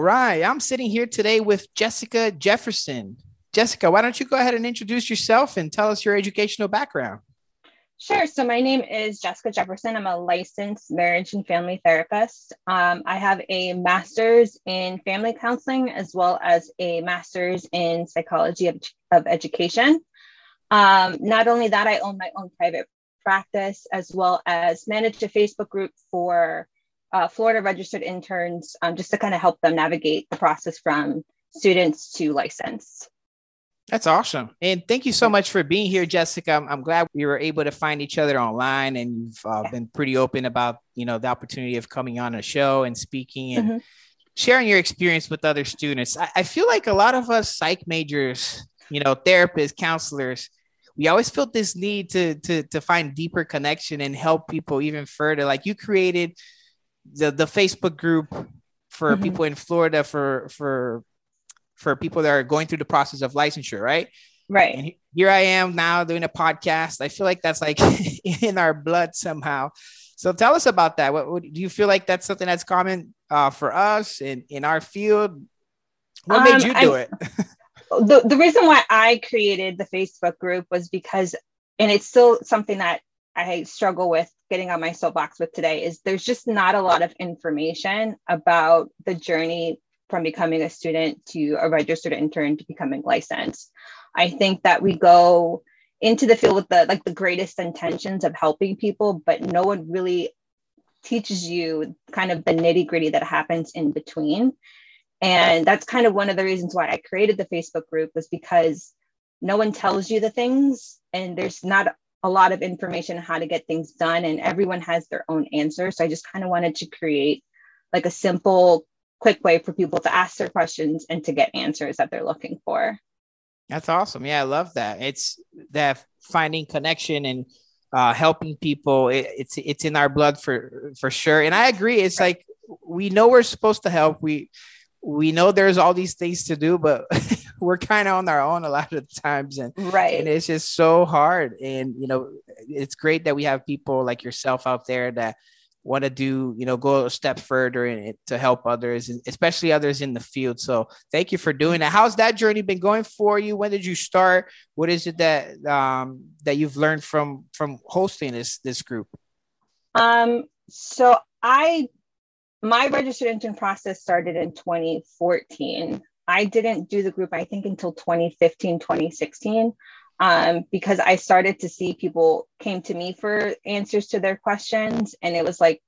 All right. I'm sitting here today with Jessica Jefferson. Jessica, why don't you go ahead and introduce yourself and tell us your educational background? Sure. So my name is Jessica Jefferson. I'm a licensed marriage and family therapist. Um, I have a master's in family counseling as well as a master's in psychology of, of education. Um, not only that, I own my own private practice as well as manage a Facebook group for uh, Florida registered interns um, just to kind of help them navigate the process from students to license. That's awesome. And thank you so much for being here, Jessica. I'm, I'm glad we were able to find each other online and you've uh, been pretty open about, you know, the opportunity of coming on a show and speaking and mm-hmm. sharing your experience with other students. I, I feel like a lot of us psych majors, you know, therapists, counselors, we always felt this need to, to, to find deeper connection and help people even further. Like you created the, the Facebook group for mm-hmm. people in Florida for, for for people that are going through the process of licensure, right? Right. And here I am now doing a podcast. I feel like that's like in our blood somehow. So tell us about that. What, what do you feel like that's something that's common uh, for us in in our field? What made um, you do I, it? the the reason why I created the Facebook group was because, and it's still something that I struggle with getting on my soapbox with today is there's just not a lot of information about the journey from becoming a student to a registered intern to becoming licensed. I think that we go into the field with the like the greatest intentions of helping people, but no one really teaches you kind of the nitty gritty that happens in between. And that's kind of one of the reasons why I created the Facebook group was because no one tells you the things and there's not a lot of information on how to get things done and everyone has their own answer. So I just kind of wanted to create like a simple quick way for people to ask their questions and to get answers that they're looking for. That's awesome. Yeah, I love that. It's that finding connection and uh, helping people. It, it's it's in our blood for for sure. And I agree. It's like we know we're supposed to help. We we know there's all these things to do, but we're kind of on our own a lot of times, and right. And it's just so hard. And you know, it's great that we have people like yourself out there that want to do, you know, go a step further in to help others, especially others in the field. So thank you for doing that. How's that journey been going for you? When did you start? What is it that um, that you've learned from from hosting this this group? Um, so I my registered process started in 2014. I didn't do the group, I think, until 2015, 2016 um, because I started to see people came to me for answers to their questions, and it was like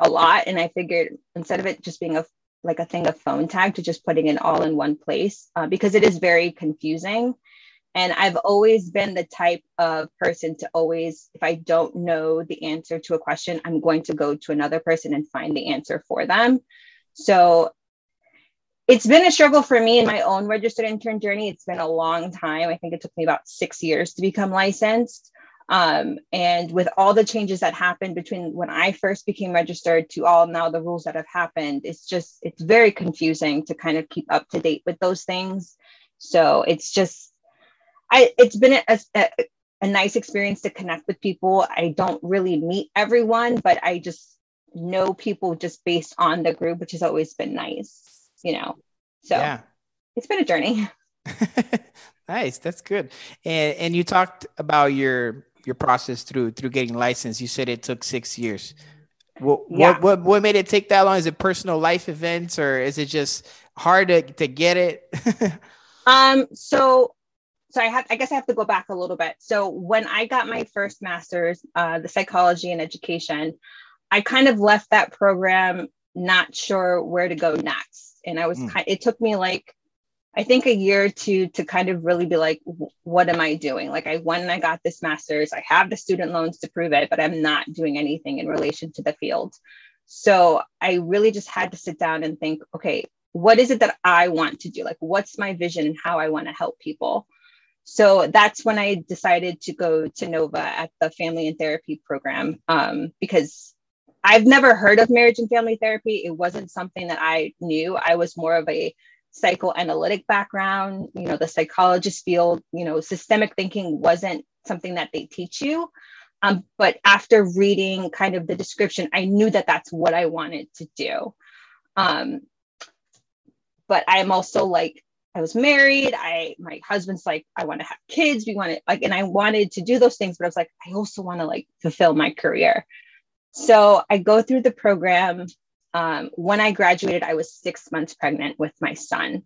a lot. And I figured instead of it just being a like a thing of phone tag to just putting it all in one place uh, because it is very confusing. And I've always been the type of person to always, if I don't know the answer to a question, I'm going to go to another person and find the answer for them. So it's been a struggle for me in my own registered intern journey. It's been a long time. I think it took me about six years to become licensed. Um, and with all the changes that happened between when I first became registered to all now the rules that have happened, it's just, it's very confusing to kind of keep up to date with those things. So it's just, I, it's been a, a, a nice experience to connect with people. I don't really meet everyone, but I just know people just based on the group, which has always been nice you know. So yeah. it's been a journey. nice. That's good. And and you talked about your your process through through getting licensed. You said it took six years. What, yeah. what what what made it take that long? Is it personal life events or is it just hard to, to get it? um so so I have I guess I have to go back a little bit. So when I got my first master's, uh, the psychology and education, I kind of left that program not sure where to go next. And i was mm. kind it took me like i think a year or two to kind of really be like what am i doing? Like i went and i got this master's. I have the student loans to prove it but i'm not doing anything in relation to the field. So i really just had to sit down and think okay what is it that i want to do? Like what's my vision and how i want to help people so that's when i decided to go to nova at the family and therapy program um, because I've never heard of marriage and family therapy. It wasn't something that I knew. I was more of a psychoanalytic background, you know, the psychologist field, you know, systemic thinking wasn't something that they teach you. Um, but after reading kind of the description, I knew that that's what I wanted to do. Um, but I'm also like, I was married. I my husband's like, I want to have kids. We want to like, and I wanted to do those things, but I was like, I also want to like fulfill my career. So I go through the program. Um, when I graduated, I was six months pregnant with my son.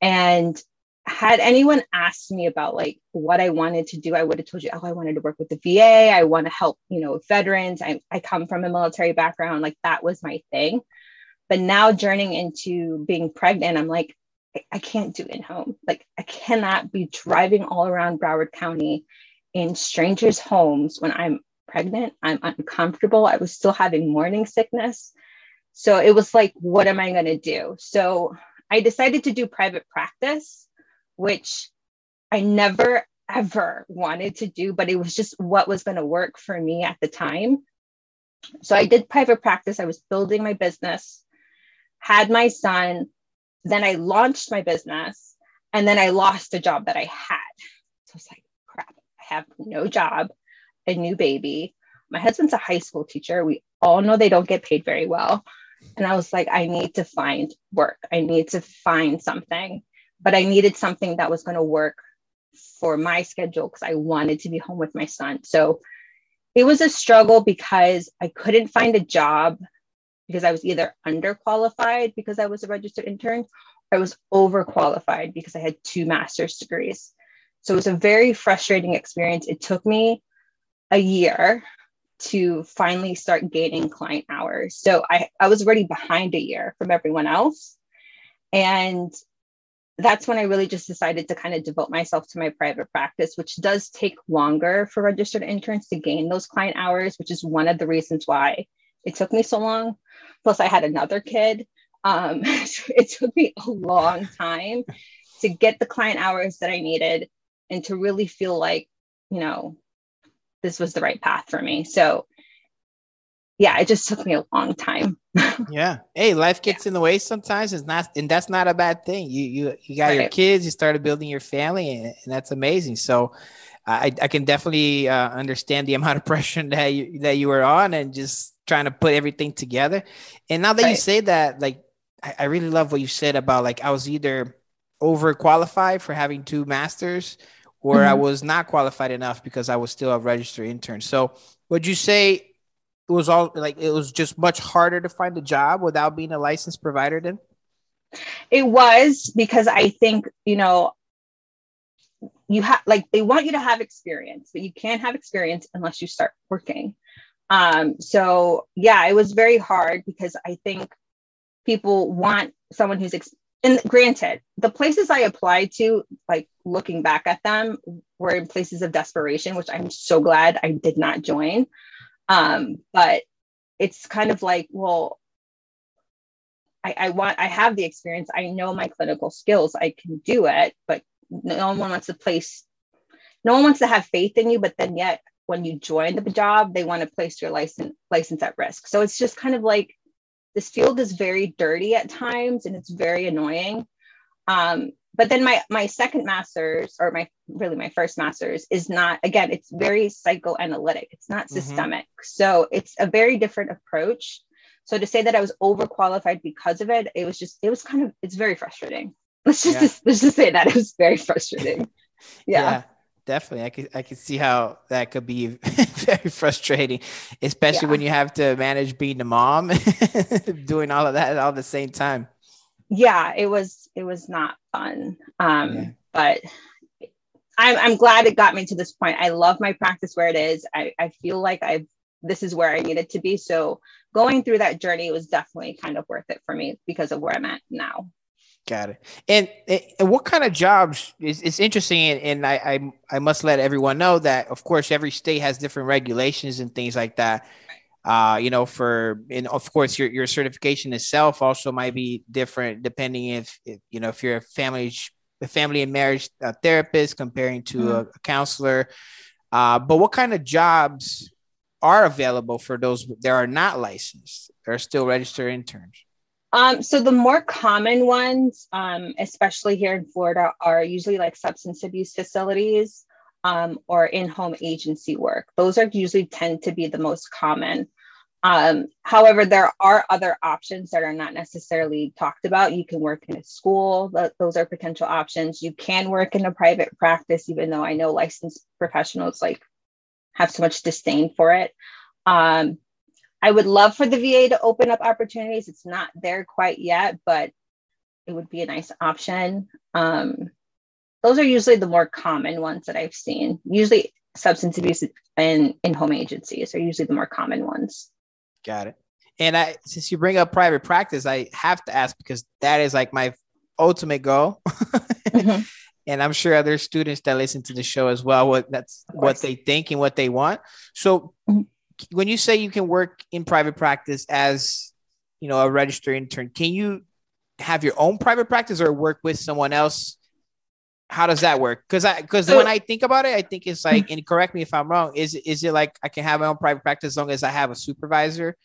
And had anyone asked me about like what I wanted to do, I would have told you, oh, I wanted to work with the VA. I want to help, you know, veterans. I, I come from a military background. Like that was my thing. But now journeying into being pregnant, I'm like, I, can't do in home. Like I cannot be driving all around Broward County in strangers' homes when I'm pregnant. I'm uncomfortable. I was still having morning sickness. So it was like, what am I going to do? So I decided to do private practice, which I never ever wanted to do, but it was just what was going to work for me at the time. So I did private practice. I was building my business, had my son, then I launched my business, and then I lost a job that I had. So it's like, crap, I have no job, a new baby. My husband's a high school teacher. We all know they don't get paid very well. And I was like, I need to find work. I need to find something, but I needed something that was going to work for my schedule because I wanted to be home with my son. So it was a struggle because I couldn't find a job because I was either underqualified because I was a registered intern or I was overqualified because I had two master's degrees. So it was a very frustrating experience. It took me a year to finally start gaining client hours. So I, I was already behind a year from everyone else. And that's when I really just decided to kind of devote myself to my private practice, which does take longer for registered interns to gain those client hours, which is one of the reasons why it took me so long. Plus, I had another kid. Um, so it took me a long time to get the client hours that I needed and to really feel like, you know, this was the right path for me. So yeah, it just took me a long time. yeah. Hey, life gets yeah. in the way sometimes. It's not, and that's not a bad thing. You you you got right. your kids, you started building your family, and, and that's amazing. So I, I can definitely uh, understand the amount of pressure that you that you were on and just trying to put everything together. And now that right. you say that, like I, I really love what you said about like I was either overqualified for having two masters or mm-hmm. I was not qualified enough because I was still a registered intern. So would you say it was all like it was just much harder to find a job without being a licensed provider then? It was because I think, you know, you have like they want you to have experience, but you can't have experience unless you start working. Um, so yeah, it was very hard because I think people want someone who's ex- and granted, the places I applied to, like looking back at them, were in places of desperation, which I'm so glad I did not join. Um, but it's kind of like, well, I, I want, I have the experience, I know my clinical skills, I can do it, but no one wants to place, no one wants to have faith in you, but then yet when you join the job, they want to place your license license at risk. So it's just kind of like this field is very dirty at times and it's very annoying. Um, but then my my second master's or my really my first master's is not again it's very psychoanalytic it's not mm-hmm. systemic so it's a very different approach so to say that i was overqualified because of it it was just it was kind of it's very frustrating let's just, yeah. let's just say that it was very frustrating yeah. yeah definitely. I could I could see how that could be very frustrating, especially yeah. when you have to manage being a mom, doing all of that all at the same time. Yeah, it was it was not fun. Um, yeah. but I'm I'm glad it got me to this point. I love my practice where it is. I, I feel like I've this is where I needed to be. So going through that journey was definitely kind of worth it for me because of where I'm at now. Got it. And, and what kind of jobs is it's interesting and, and I, I I must let everyone know that of course every state has different regulations and things like that. Uh, you know, for and of course your your certification itself also might be different depending if, if you know if you're a family a family and marriage uh, therapist comparing to mm-hmm. a, a, counselor. Uh, but what kind of jobs are available for those that are not licensed? They're still registered interns. Um, so the more common ones, um, especially here in Florida, are usually like substance abuse facilities um, or in-home agency work. Those are usually tend to be the most common. Um, however, there are other options that are not necessarily talked about. You can work in a school, those are potential options. You can work in a private practice, even though I know licensed professionals like have so much disdain for it. Um, I would love for the VA to open up opportunities. It's not there quite yet, but it would be a nice option. Um, those are usually the more common ones that I've seen. Usually, substance abuse and in home agencies are usually the more common ones. Got it. And I, since you bring up private practice, I have to ask because that is like my ultimate goal. mm-hmm. And I'm sure other students that listen to the show as well, what that's what they think and what they want. So mm-hmm. When you say you can work in private practice as you know a registered intern, can you have your own private practice or work with someone else how does that work? Because I because when I think about it, I think it's like, and correct me if I'm wrong. Is is it like I can have my own private practice as long as I have a supervisor,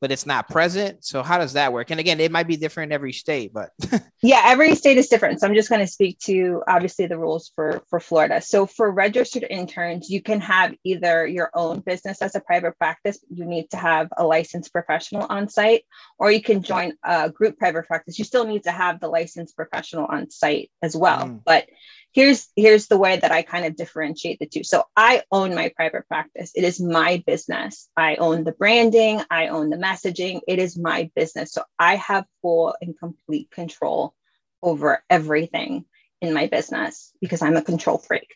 but it's not present? So how does that work? And again, it might be different in every state, but yeah, every state is different. So I'm just going to speak to obviously the rules for for Florida. So for registered interns, you can have either your own business as a private practice. You need to have a licensed professional on site, or you can join a group private practice. You still need to have the licensed professional on site as well, mm. but here's here's the way that i kind of differentiate the two. So i own my private practice. It is my business. I own the branding. I own the messaging. It is my business. So i have full and complete control over everything in my business because i'm a control freak.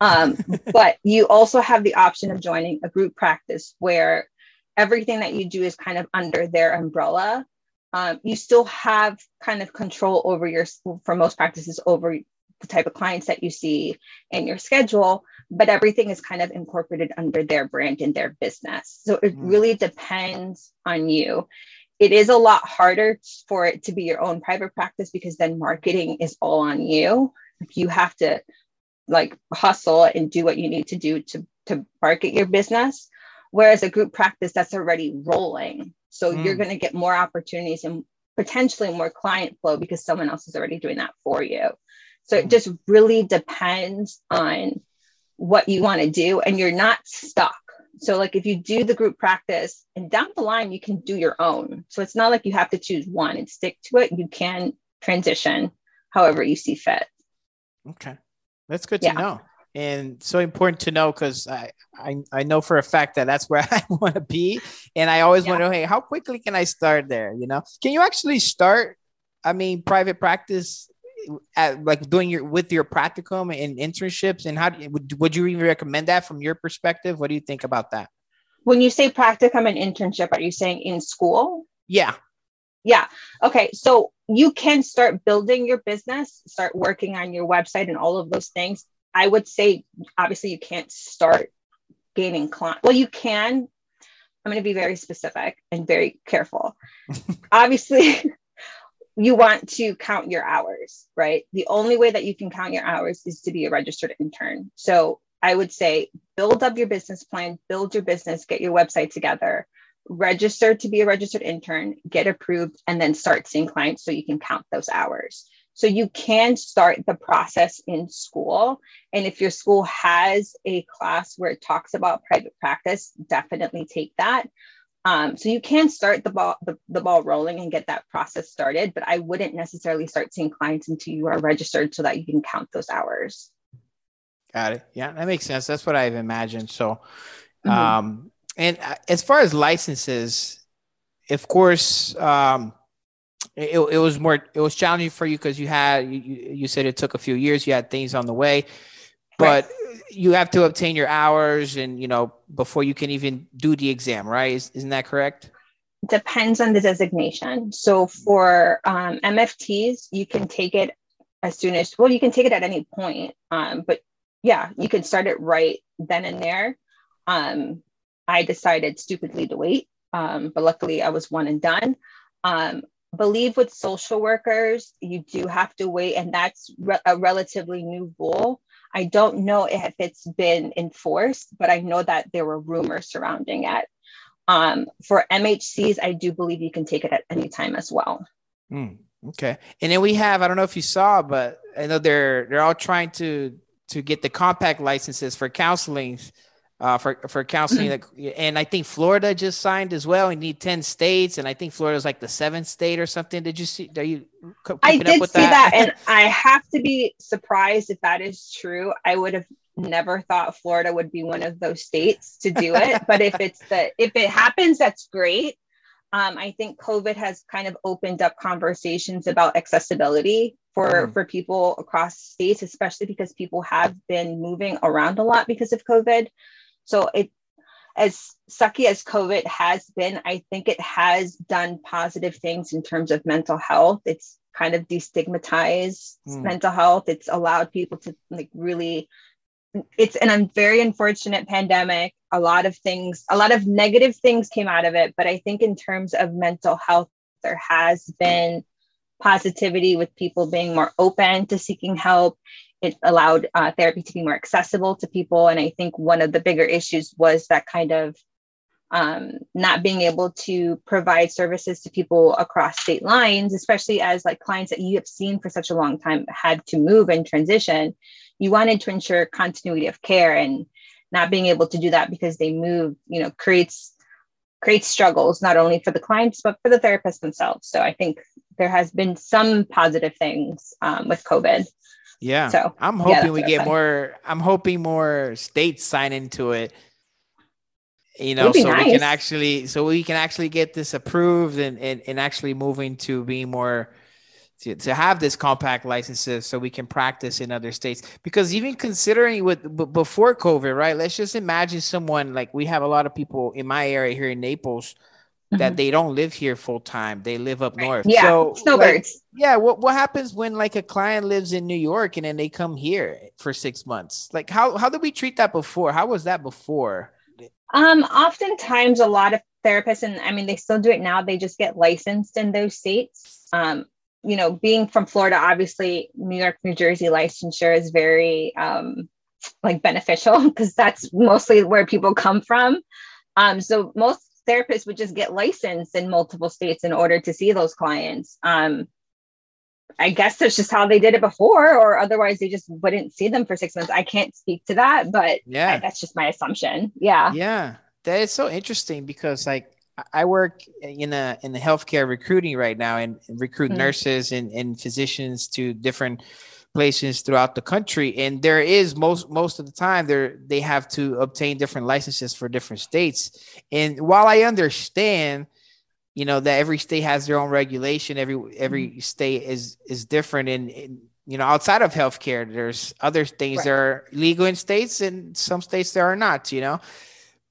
Um, but you also have the option of joining a group practice where everything that you do is kind of under their umbrella. Um, you still have kind of control over your for most practices over the type of clients that you see in your schedule, but everything is kind of incorporated under their brand and their business. So it mm. really depends on you. It is a lot harder for it to be your own private practice because then marketing is all on you. You have to like hustle and do what you need to do to, to market your business. Whereas a group practice that's already rolling. So mm. you're going to get more opportunities and potentially more client flow because someone else is already doing that for you. So it hmm. just really depends on what you want to do, and you're not stuck. So, like if you do the group practice and down the line, you can do your own. So it's not like you have to choose one and stick to it. You can transition however you see fit. Okay. That's good to know. And so important to know because I, I I know for a fact that that's where I want to be. And I always yeah. know, hey, how quickly can I start there? You know, can you actually start? I mean, private practice at, like doing your with your practicum and internships and how do, would, would you even recommend that from your perspective? What do you think about that? When you say practicum and internship are you saying in school? Yeah. Yeah. Okay so you can start building your business start working on your website and all of those things. I would say obviously you can't start gaining clients well you can i'm going to be very specific and very careful. Obviously you want to count your hours, right? The only way that you can count your hours is to be a registered intern. So I would say build up your business plan, build your business, get your website together, register to be a registered intern, get approved, and then start seeing clients so you can count those hours. So you can start the process in school. And if your school has a class where it talks about private practice, definitely take that. Um, so you can start the ball the, the ball rolling and get that process started, but I wouldn't necessarily start seeing clients until you are registered so that you can count those hours. Got it. Yeah, that makes sense. That's what I've imagined. So, mm-hmm. um, and uh, as far as licenses, of course, um, it, it was more it was challenging for you because you had you, you said it took a few years. You had things on the way, but right. You have to obtain your hours and you know before you can even do the exam right? Is, isn't that correct? Depends on the designation. So for um, mfts you can take it as soon as well you can take it at any point um, but yeah you can start it right then and there. Um, i decided stupidly to wait um, but luckily i was one and done. Um, believe with social workers you do have to wait and that's re- a relatively new rule I don't know if it's been enforced, but I know that there were rumors surrounding it. Um, for MHCs, I do believe you can take it at any time as well. Mm, okay, and then we have I don't know if you saw, but I know they're they're all trying to to get the compact licenses for counseling uh, for for counseling. Mm-hmm. and I think Florida just signed as well. We need ten states, and I think Florida is like the seventh state or something. Did you see? Are you? I did see that? that, and I have to be surprised if that is true. I would have never thought Florida would be one of those states to do it, but if it's the if it happens, that's great. Um, I think COVID has kind of opened up conversations about accessibility for mm. for people across states, especially because people have been moving around a lot because of COVID. So it as sucky as COVID has been, I think it has done positive things in terms of mental health. It's kind of destigmatized mm. mental health. It's allowed people to like really it's an very unfortunate pandemic. A lot of things, a lot of negative things came out of it. But I think in terms of mental health, there has been positivity with people being more open to seeking help it allowed uh, therapy to be more accessible to people. And I think one of the bigger issues was that kind of um, not being able to provide services to people across state lines, especially as like clients that you have seen for such a long time had to move and transition. You wanted to ensure continuity of care and not being able to do that because they move, you know, creates creates struggles not only for the clients but for the therapists themselves. So I think there has been some positive things um, with COVID. Yeah. So I'm hoping yeah, we get more. I'm hoping more states sign into it. You know, so nice. we can actually, so we can actually get this approved and and, and actually moving to being more to, to have this compact licenses so we can practice in other states because even considering with b- before covid right let's just imagine someone like we have a lot of people in my area here in naples that mm-hmm. they don't live here full time. They live up north. Yeah, so, snowbirds. Like, yeah, what what happens when like a client lives in New York and then they come here for six months? Like how how did we treat that before? How was that before? Um, oftentimes a lot of therapists, and I mean they still do it now. They just get licensed in those states. Um, you know, being from Florida, obviously New York, New Jersey licensure is very um like beneficial because that's mostly where people come from. Um, so most therapists would just get licensed in multiple states in order to see those clients. Um, I guess that's just how they did it before, or otherwise they just wouldn't see them for six months. I can't speak to that, but yeah, I, that's just my assumption. Yeah, yeah, that is so interesting because like I work in a in the healthcare recruiting right now and, and recruit mm-hmm. nurses and, and physicians to different places throughout the country and there is most most of the time there they have to obtain different licenses for different states and while i understand you know that every state has their own regulation every every mm-hmm. state is is different and, and you know outside of healthcare there's other things right. that are legal in states and some states there are not you know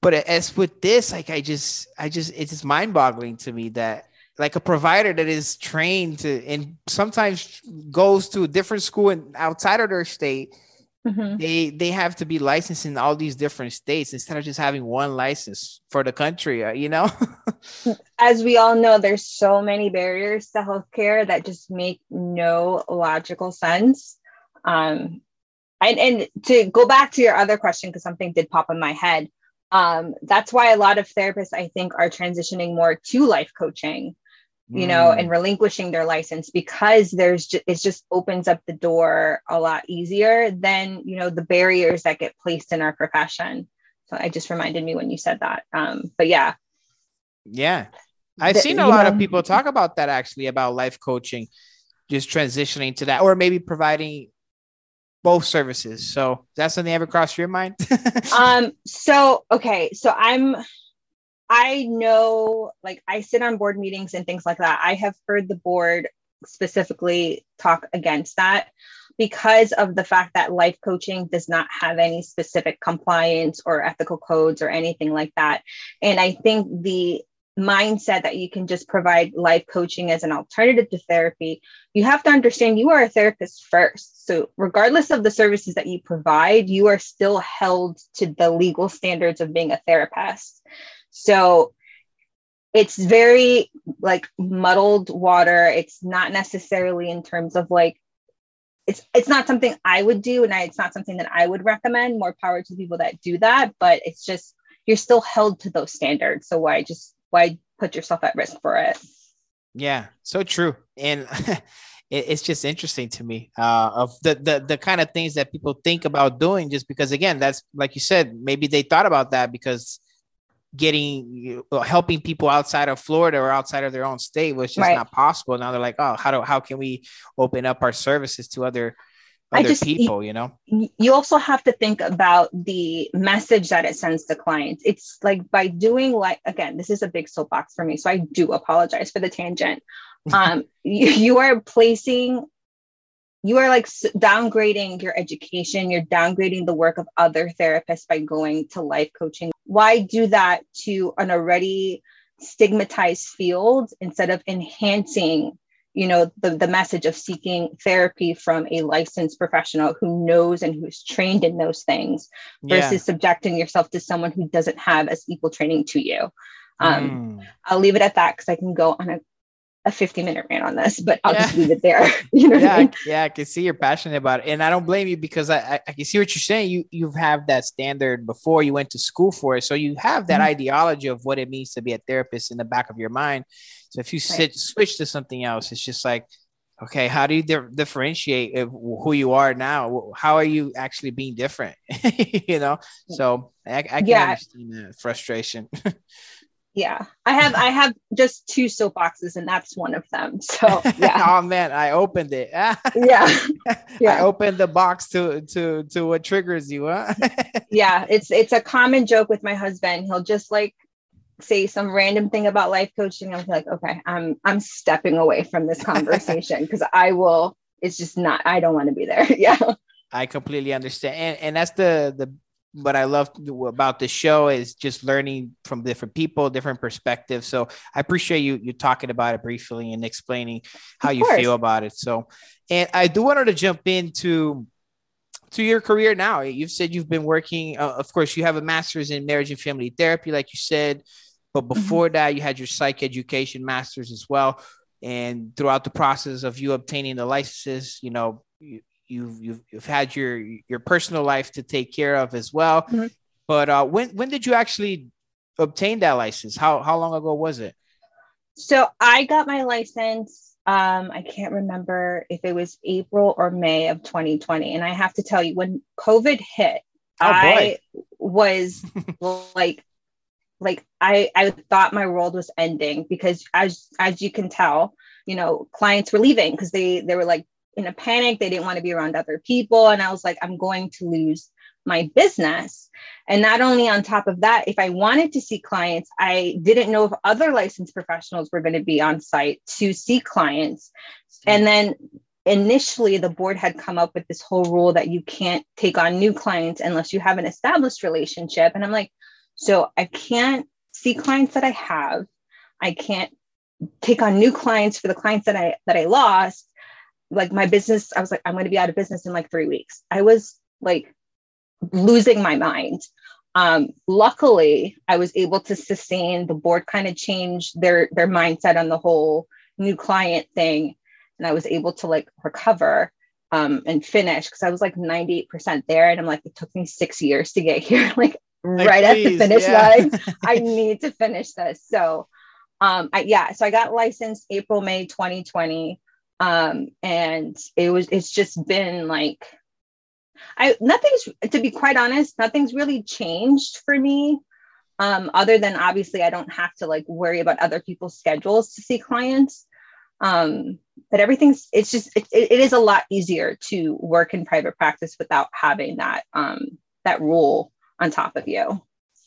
but as with this like i just i just it's just mind-boggling to me that like a provider that is trained to and sometimes goes to a different school and outside of their state mm-hmm. they they have to be licensed in all these different states instead of just having one license for the country uh, you know? As we all know there's so many barriers to healthcare that just make no logical sense. Um and and to go back to your other question because something did pop in my head um, that's why a lot of therapists i think are transitioning more to life coaching you know, and mm. relinquishing their license because there's just, it just opens up the door a lot easier than, you know, the barriers that get placed in our profession. So I just reminded me when you said that. Um, but yeah. Yeah. I've the, seen a lot know, of people talk about that actually about life coaching, just transitioning to that, or maybe providing both services. So that's something ever crossed your mind? um, so okay, so I'm I know, like, I sit on board meetings and things like that. I have heard the board specifically talk against that because of the fact that life coaching does not have any specific compliance or ethical codes or anything like that. And I think the mindset that you can just provide life coaching as an alternative to therapy, you have to understand you are a therapist first. So, regardless of the services that you provide, you are still held to the legal standards of being a therapist. So it's very like muddled water. It's not necessarily in terms of like it's it's not something I would do and I, it's not something that I would recommend. More power to people that do that, but it's just you're still held to those standards. So why just why put yourself at risk for it? Yeah, so true. And it's just interesting to me uh, of the, the the kind of things that people think about doing. Just because, again, that's like you said, maybe they thought about that because getting helping people outside of Florida or outside of their own state was just right. not possible. Now they're like, oh, how do how can we open up our services to other other just, people? You know, you also have to think about the message that it sends to clients. It's like by doing like again, this is a big soapbox for me, so I do apologize for the tangent. Um, you, you are placing you are like downgrading your education you're downgrading the work of other therapists by going to life coaching why do that to an already stigmatized field instead of enhancing you know the, the message of seeking therapy from a licensed professional who knows and who's trained in those things versus yeah. subjecting yourself to someone who doesn't have as equal training to you um, mm. i'll leave it at that because i can go on a a 50 minute rant on this, but I'll yeah. just leave it there. you know yeah, I mean? yeah, I can see you're passionate about it. And I don't blame you because I, I, I, can see what you're saying. You you have that standard before you went to school for it. So you have that mm-hmm. ideology of what it means to be a therapist in the back of your mind. So if you right. sit, switch to something else, it's just like, okay, how do you di- differentiate who you are now? How are you actually being different? you know, so I, I can yeah. understand that frustration. yeah. I have i have just two soapboxes and that's one of them. So yeah. Oh man i opened it. Yeah. Yeah. i opened the box to to to what triggers you huh? Yeah it's it's a common joke with my husband. He'll just like say some random thing about life coaching. I'm like okay i'm i'm stepping away from this conversation because i will it's just not i don't want to be there. Yeah. I completely understand, and, and that's the the what I love about the show is just learning from different people, different perspectives. So I appreciate you you talking about it briefly and explaining how you feel about it. So, and I do wanted to jump into to your career now. You've said you've been working. Uh, of course, you have a master's in marriage and family therapy, like you said. But mm-hmm. before mm-hmm. that, you had your psych education master's as well. And throughout the process of you obtaining the licenses, you know, you've you've, you've had your your personal life to take care of as well. Mm-hmm. But uh, when when did you actually obtain that license? How how long ago was it? So I got my license. Um, I can't remember if it was April or May of 2020. And I have to tell you, when COVID hit, oh, I was like, like I I thought my world was ending because as as you can tell, you know, clients were leaving because they they were like in a panic. They didn't want to be around other people. And I was like, I'm going to lose my business. And not only on top of that, if I wanted to see clients, I didn't know if other licensed professionals were going to be on site to see clients. And then initially, the board had come up with this whole rule that you can't take on new clients unless you have an established relationship. And I'm like, so I can't see clients that I have. I can't take on new clients for the clients that I that I lost like my business, I was like, I'm going to be out of business in like three weeks. I was like losing my mind. Um, luckily, I was able to sustain. The board kind of changed their their mindset on the whole new client thing, and I was able to like recover um, and finish because I was like 98% there, and I'm like, it took me six years to get here, like right at the finish yeah. line. I need to finish this. So, um, I, yeah, so I got licensed April May 2020 um, and it was it's just been like I nothing's to be quite honest, nothing's really changed for me. Um, other than obviously I don't have to like worry about other people's schedules to see clients. Um, but everything's it's just it, it is a lot easier to work in private practice without having that um that rule on top of you.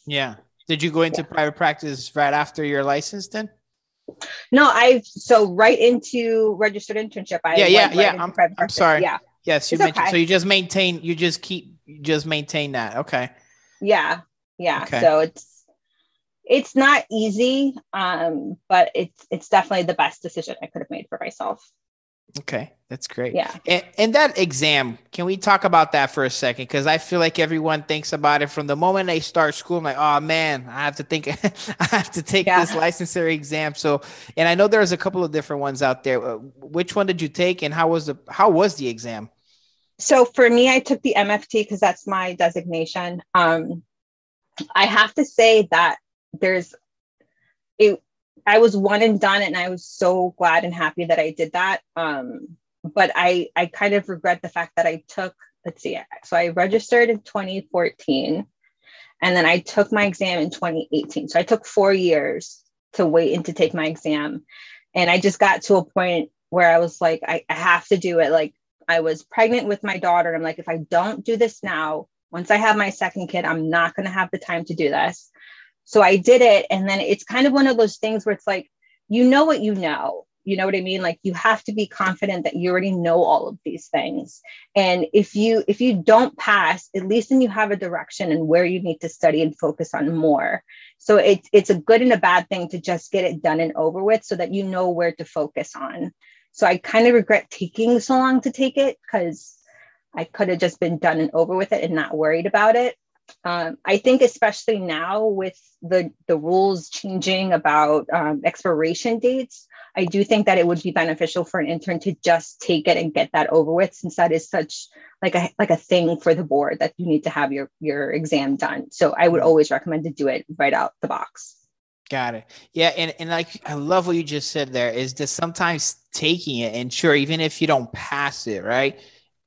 Yeah. Did you go into yeah. private practice right after your license then? No, I so right into registered internship. I yeah, yeah, right yeah. I'm, I'm, sorry. Yeah. Yes, you it's mentioned. Okay. So you just maintain. You just keep. You just maintain that. Okay. Yeah. Yeah. Okay. So it's it's not easy, um, but it's it's definitely the best decision I could have made for myself. Okay, that's great. Yeah. And, and that exam, can we talk about that for a second? Because I feel like everyone thinks about it from the moment they start school. I'm like, oh man, I have to think, I have to take yeah. this licensure exam. So, and I know there's a couple of different ones out there. Uh, which one did you take, and how was the how was the exam? So for me, I took the MFT because that's my designation. Um, I have to say that there's it I was one and done, and I was so glad and happy that I did that. Um, but I I kind of regret the fact that I took let's see so I registered in 2014 and then I took my exam in 2018 so I took 4 years to wait and to take my exam. And I just got to a point where I was like I, I have to do it. Like I was pregnant with my daughter and I'm like if I don't do this now once I have my second kid I'm not going to have the time to do this so I did it. And then it's kind of one of those things where it's like you know what you know. You know what i mean? Like you have to be confident that you already know all of these things. And if you if you don't pass at least then you have a direction and where you need to study and focus on more. So it's it's a good and a bad thing to just get it done and over with so that you know where to focus on. So i kind of regret taking so long to take it because i could have just been done and over with it and not worried about it um, I think especially now with the the rules changing about um, expiration dates, I do think that it would be beneficial for an intern to just take it and get that over with, since that is such like a like a thing for the board that you need to have your your exam done. So I would always recommend to do it right out the box. Got it. Yeah, and and like I love what you just said there is that sometimes taking it and sure even if you don't pass it, right?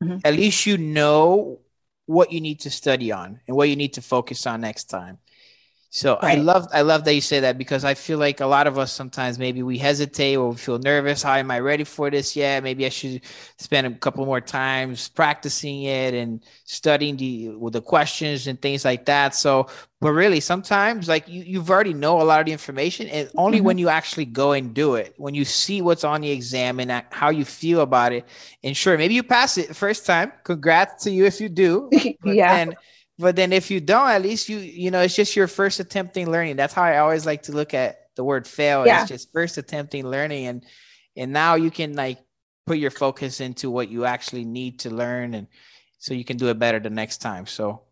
Mm-hmm. At least you know what you need to study on and what you need to focus on next time. So right. I love I love that you say that because I feel like a lot of us sometimes maybe we hesitate or we feel nervous. How am I ready for this? Yeah, maybe I should spend a couple more times practicing it and studying the with the questions and things like that. So, but really sometimes like you you've already know a lot of the information and only mm-hmm. when you actually go and do it, when you see what's on the exam and how you feel about it. And sure, maybe you pass it first time. Congrats to you if you do. yeah. And but then if you don't, at least you you know it's just your first attempting learning. That's how I always like to look at the word fail. Yeah. It's just first attempting learning, and and now you can like put your focus into what you actually need to learn, and so you can do it better the next time. So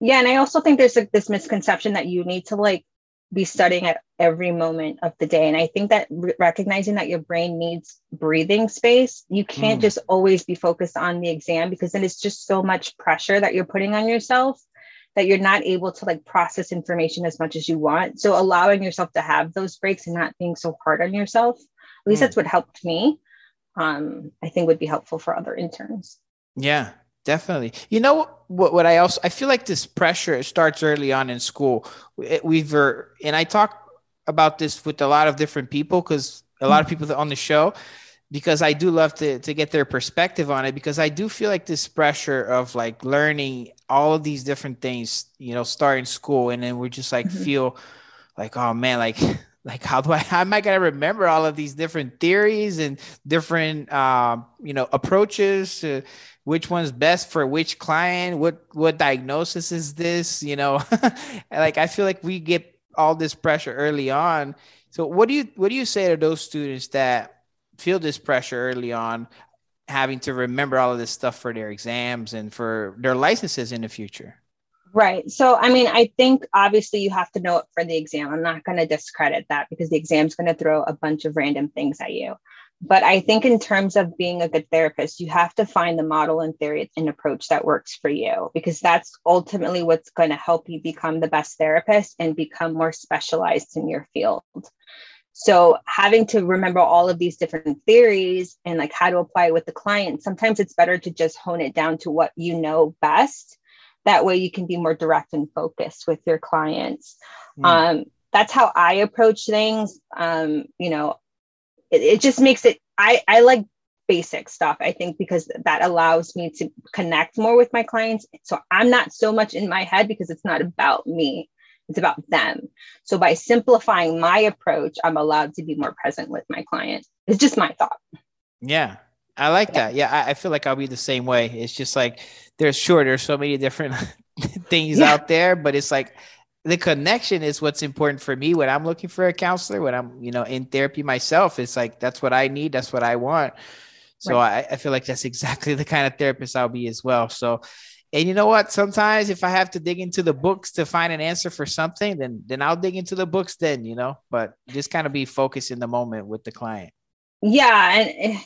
yeah, and I also think there's like this misconception that you need to like be studying at every moment of the day. And I think that re- recognizing that your brain needs breathing space, you can't mm. just always be focused on the exam because then it's just so much pressure that you're putting on yourself that you're not able to like process information as much as you want. So allowing yourself to have those breaks and not being so hard on yourself, at least mm. that's what helped me. Um, I think would be helpful for other interns. Yeah, Definitely. You know what? What I also I feel like this pressure starts early on in school. We've and I talk about this with a lot of different people because a lot of people on the show because I do love to to get their perspective on it because I do feel like this pressure of like learning all of these different things, you know, starting school and then we're just like mm-hmm. feel like oh man, like like how do I how am I gonna remember all of these different theories and different uh, you know approaches to which one's best for which client? What what diagnosis is this you know? Like i feel like we get all this pressure early on. So what do you what do you say to those students that feel this pressure early on having to remember all of this stuff for their exams and for their licenses in the future Right. So, I mean, I think obviously you have to know it for the exam. I'm not going to discredit that because the exam's going to throw a bunch of random things at you. But I think in terms of being a good therapist, you have to find the model and theory and approach that works for you because that's ultimately what's going to help you become the best therapist and become more specialized in your field. So having to remember all of these different theories and like how to apply it with the client, sometimes it's better to just hone it down to what you know best. That way you can be more direct and focused with your clients. Mm. Um, that's how I approach things. Um, you know, it, it just makes it I, I like basic stuff i think because that allows me to connect more with my clients so i'm not so much in my head because it's not about me it's about them so by simplifying my approach i'm allowed to be more present with my client it's just my thought yeah i like yeah. that yeah I, I, feel like i'll be the same way it's just like there's sure there's so many different things yeah. out there but it's like the connection is what's important for me when I'm looking for a counselor, when I'm, you know, in therapy myself. It's like that's what I need, that's what I want. So right. I, I feel like that's exactly the kind of therapist I'll be as well. So and you know what? Sometimes if I have to dig into the books to find an answer for something, then then I'll dig into the books then, you know, but just kind of be focused in the moment with the client. Yeah. And eh,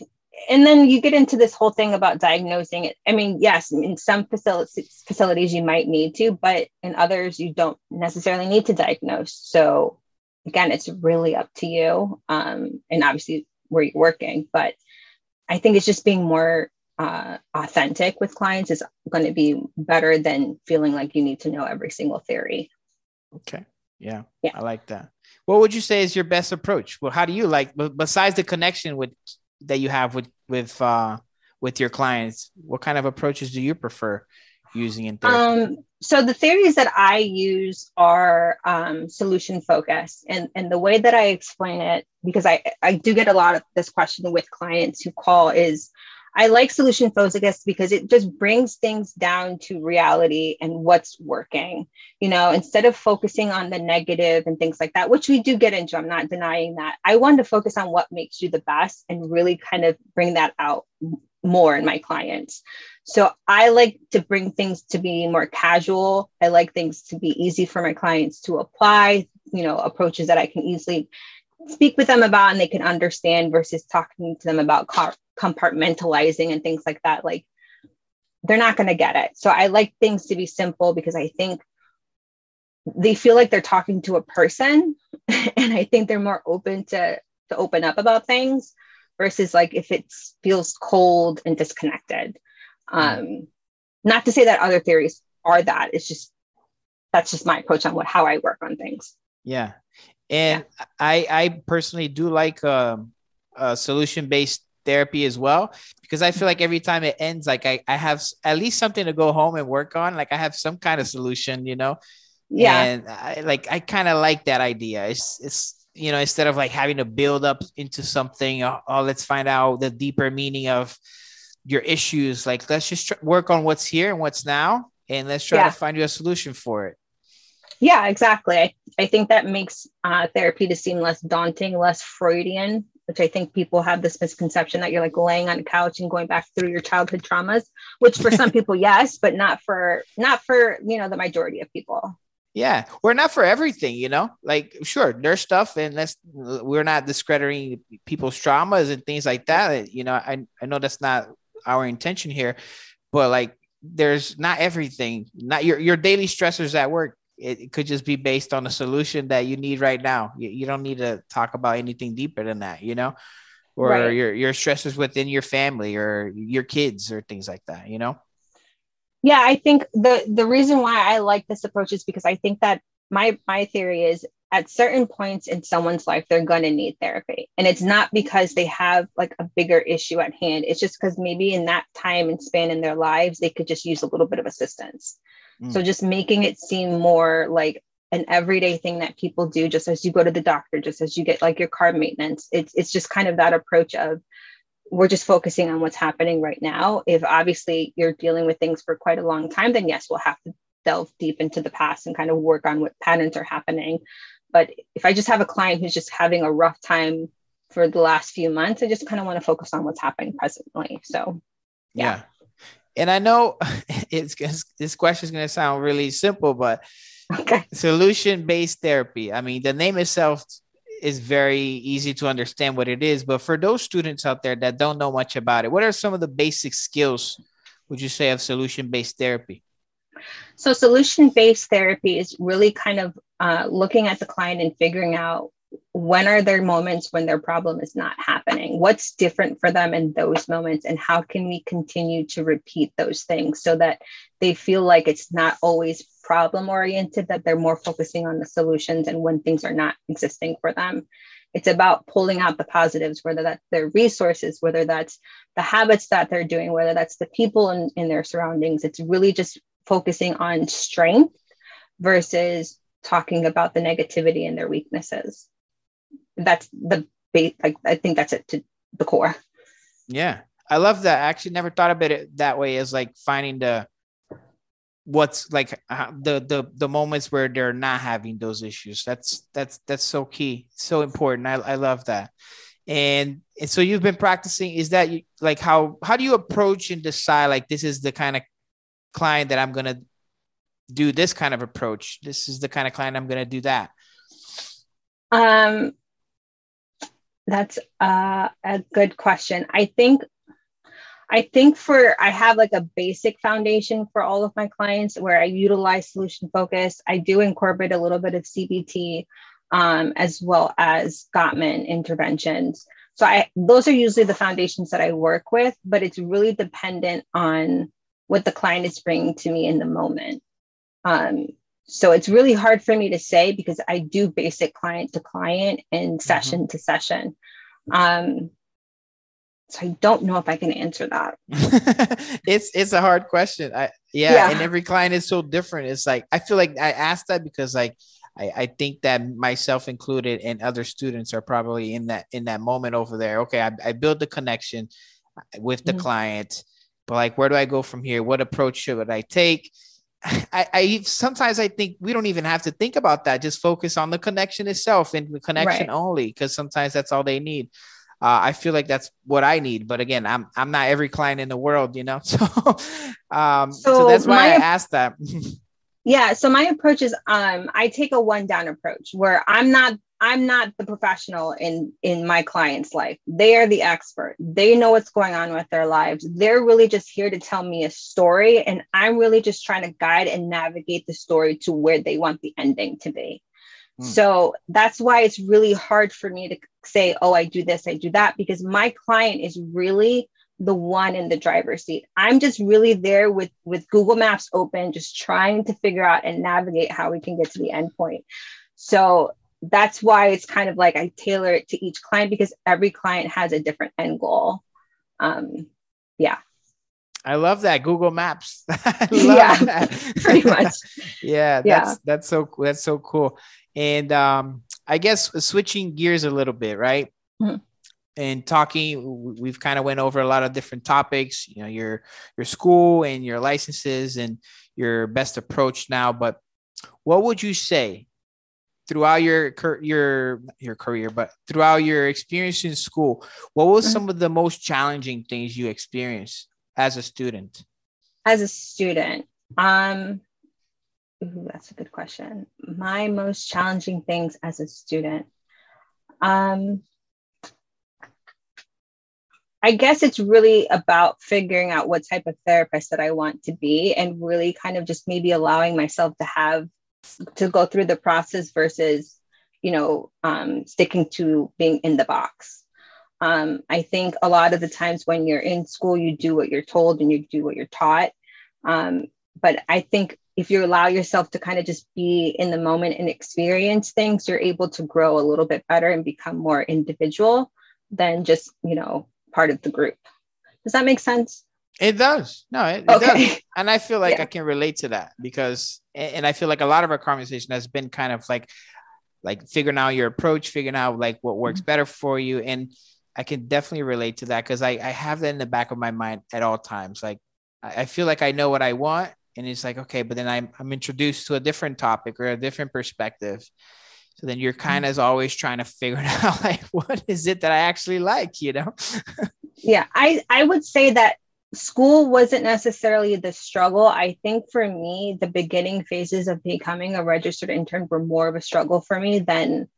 and then you get into this whole thing about diagnosing it. I mean, yes, in some facilities facilities you might need to, but in others you don't necessarily need to diagnose. So again, it's really up to you, um, and obviously where you're working. But I think it's just being more uh, authentic with clients is going to be better than feeling like you need to know every single theory. Okay. Yeah. Yeah. I like that. What would you say is your best approach? Well, how do you like besides the connection with that you have with with uh with your clients? What kind of approaches do you prefer using in therapy? Um, so the theories that I use are um, solution focused, and and the way that I explain it, because I I do get a lot of this question with clients who call is I like solution focused because it just brings things down to reality and what's working. You know, instead of focusing on the negative and things like that, which we do get into, I'm not denying that. I want to focus on what makes you the best and really kind of bring that out more in my clients. So I like to bring things to be more casual. I like things to be easy for my clients to apply, you know, approaches that I can easily speak with them about and they can understand versus talking to them about compartmentalizing and things like that like they're not going to get it. So i like things to be simple because i think they feel like they're talking to a person and i think they're more open to to open up about things versus like if it feels cold and disconnected. Um not to say that other theories are that it's just that's just my approach on what how i work on things. Yeah. And yeah. i i personally do like um, a solution based therapy as well because I feel like every time it ends, like I, I have at least something to go home and work on. Like I have some kind of solution, you know? Yeah. And I like, I kind of like that idea. It's, it's, you know, instead of like having to build up into something, oh, oh let's find out the deeper meaning of your issues. Like, let's just tr- work on what's here and what's now, and let's try yeah. to find you a solution for it. Yeah, exactly. I, I think that makes uh, therapy to seem less daunting, less Freudian, which I think people have this misconception that you're like laying on a couch and going back through your childhood traumas, which for some people, yes, but not for not for you know the majority of people. Yeah, we're not for everything, you know. Like, sure, there's stuff, and let's we're not discrediting people's traumas and things like that. You know, I I know that's not our intention here, but like, there's not everything. Not your your daily stressors at work it, could just be based on a solution that you need right now. You, you don't need to talk about anything deeper than that, you know, or right. your your stresses within your family or your kids or things like that, you know. Yeah, I think the the reason why I like this approach is because I think that my my theory is at certain points in someone's life they're going to need therapy and it's not because they have like a bigger issue at hand it's just because maybe in that time and span in their lives they could just use a little bit of assistance Mm. So just making it seem more like an everyday thing that people do just as you go to the doctor, just as you get like your car maintenance. It's it's just kind of that approach of we're just focusing on what's happening right now. If obviously you're dealing with things for quite a long time, then yes, we'll have to delve deep into the past and kind of work on what patterns are happening. But if I just have a client who's just having a rough time for the last few months, I just kind of want to focus on what's happening presently. So, yeah. yeah. And I know it's this question is going to sound really simple, but okay. solution based therapy. I mean, the name itself is very easy to understand what it is, but for those students out there that don't know much about it, what are some of the basic skills would you say of solution based therapy? So, solution based therapy is really kind of uh, looking at the client and figuring out when are there moments when their problem is not happening? What's different for them in those moments? And how can we continue to repeat those things so that they feel like it's not always problem oriented that they're more focusing on the solutions and when things are not existing for them? It's about pulling out the positives whether that's their resources whether that's the habits that they're doing whether that's the people in, in their surroundings. It's really just focusing on strength versus talking about the negativity and their weaknesses that's the base like i think that's it to the core. Yeah. I love that. I actually never thought about it that way as like finding the what's like uh, the the the moments where they're not having those issues. That's that's that's so key so important. I, I love that. And, and so you've been practicing. Is that you, like how how do you approach and decide like this is the kind of client that i'm to do this kind of approach? This is the kind of client i'm to do that um that's uh, a good question. I think I think for I have like a basic foundation for all of my clients where I utilize solution focus. I do incorporate a little bit of CBT um, as well as Gottman interventions. so I those are usually the foundations that I work with, but it's really dependent on what the client is bringing to me in the moment. Um, so it's really hard for me to say because I do basic client to client and mm-hmm. session mm-hmm. to session. Um, so I don't know if I can answer that. it's it's a hard question. I yeah, yeah, and every client is so different. It's like I feel like I asked that because like I, I think that myself included and other students are probably in that in that moment over there. Okay, I, I build the connection with the mm-hmm. client, but like where do I go from here? What approach should I take? I, I sometimes I think we don't even have to think about that. Just focus on the connection itself and the connection right. only, because sometimes that's all they need uh, I feel like that's what I need. But again, I'm I'm not every client in the world, you know. So, um, so, so that's why I asked that. yeah. So my approach is um, I take a one down approach where I'm not I'm not the professional in in my client's life. They are the expert. They know what's going on with their lives. They're really just here to tell me a story and I'm really just trying to guide and navigate the story to where they want the ending to be. Hmm. So that's why it's really hard for me to say, oh, I do this, I do that, because my client is really the one in the driver's seat. I'm just really there with with Google Maps open, just trying to figure out and navigate how we can get to the endpoint. So that's why it's kind of like I tailor it to each client because every client has a different end goal. Um, yeah. I love that Google Maps. yeah, that. pretty much. yeah, that's yeah. that's so that's so cool. And um, I guess switching gears a little bit, right? Mm-hmm. And talking, we've kind of went over a lot of different topics. You know, your your school and your licenses and your best approach now. But what would you say throughout your your your career, but throughout your experience in school, what was mm-hmm. some of the most challenging things you experienced as a student? As a student, um, Ooh, that's a good question. My most challenging things as a student. Um, I guess it's really about figuring out what type of therapist that I want to be and really kind of just maybe allowing myself to have to go through the process versus, you know, um, sticking to being in the box. Um, I think a lot of the times when you're in school, you do what you're told and you do what you're taught. Um, but I think if you allow yourself to kind of just be in the moment and experience things, you're able to grow a little bit better and become more individual than just, you know, part of the group. Does that make sense? It does. No, it, it okay. does. And I feel like yeah. I can relate to that because, and I feel like a lot of our conversation has been kind of like, like figuring out your approach, figuring out like what works mm-hmm. better for you. And I can definitely relate to that because I, I have that in the back of my mind at all times. Like, I feel like I know what I want and it's like okay but then I'm, I'm introduced to a different topic or a different perspective so then you're kind of mm-hmm. always trying to figure out like what is it that i actually like you know yeah i i would say that school wasn't necessarily the struggle. I think for me the beginning phases of becoming a registered intern were more of a struggle for me than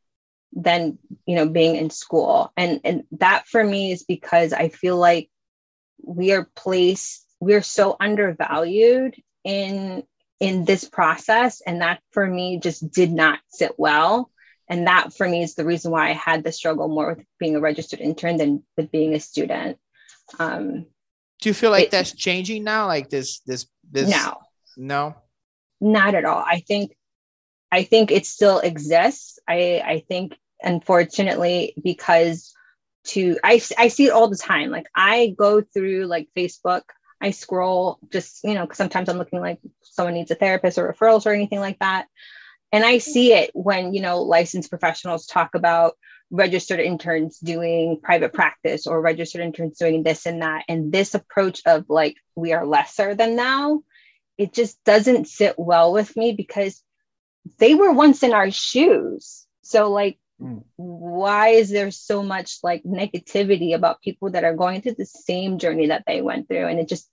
than you know being in school. And and that for me is because i feel like we are placed we're so undervalued in in this process. And that for me just did not sit well. And that for me is the reason why i had the struggle more with being a registered intern than with being a student. Um, do you feel like it, that's changing now? Like this this this no. No? Not at all. I think i think it still exists. I i think unfortunately because to I, I see it all the time. Like i go through like facebook. I scroll just, you know, because sometimes I'm looking like someone needs a therapist or referrals or anything like that. And I see it when, you know, licensed professionals talk about registered interns doing private practice or registered interns doing this and that. And this approach of like, we are lesser than now, it just doesn't sit well with me because they were once in our shoes. So, like, Mm. why is there so much like negativity about people that are going through the same journey that they went through and it just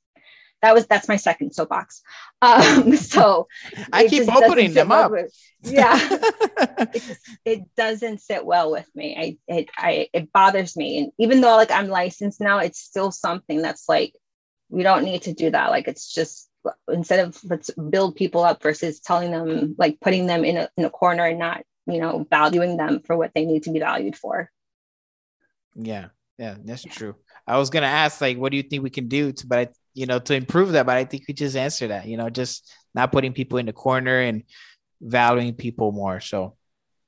that was that's my second soapbox. Um so i keep opening them up. with, yeah. It, just, it, doesn't sit well with me. I it i it bothers me. And even though like i'm licensed now it's still something that's like we don't need to do that. Like it's just instead of let's build people up versus telling them like putting them in a, in a corner and not you know valuing them for what they need to be valued for. Yeah. Yeah, that's true. I was gonna ask, like, what do you think we can do to, but I, you know, to improve that? But I think we just answer that. You know, just not putting people in the corner and valuing people more. So,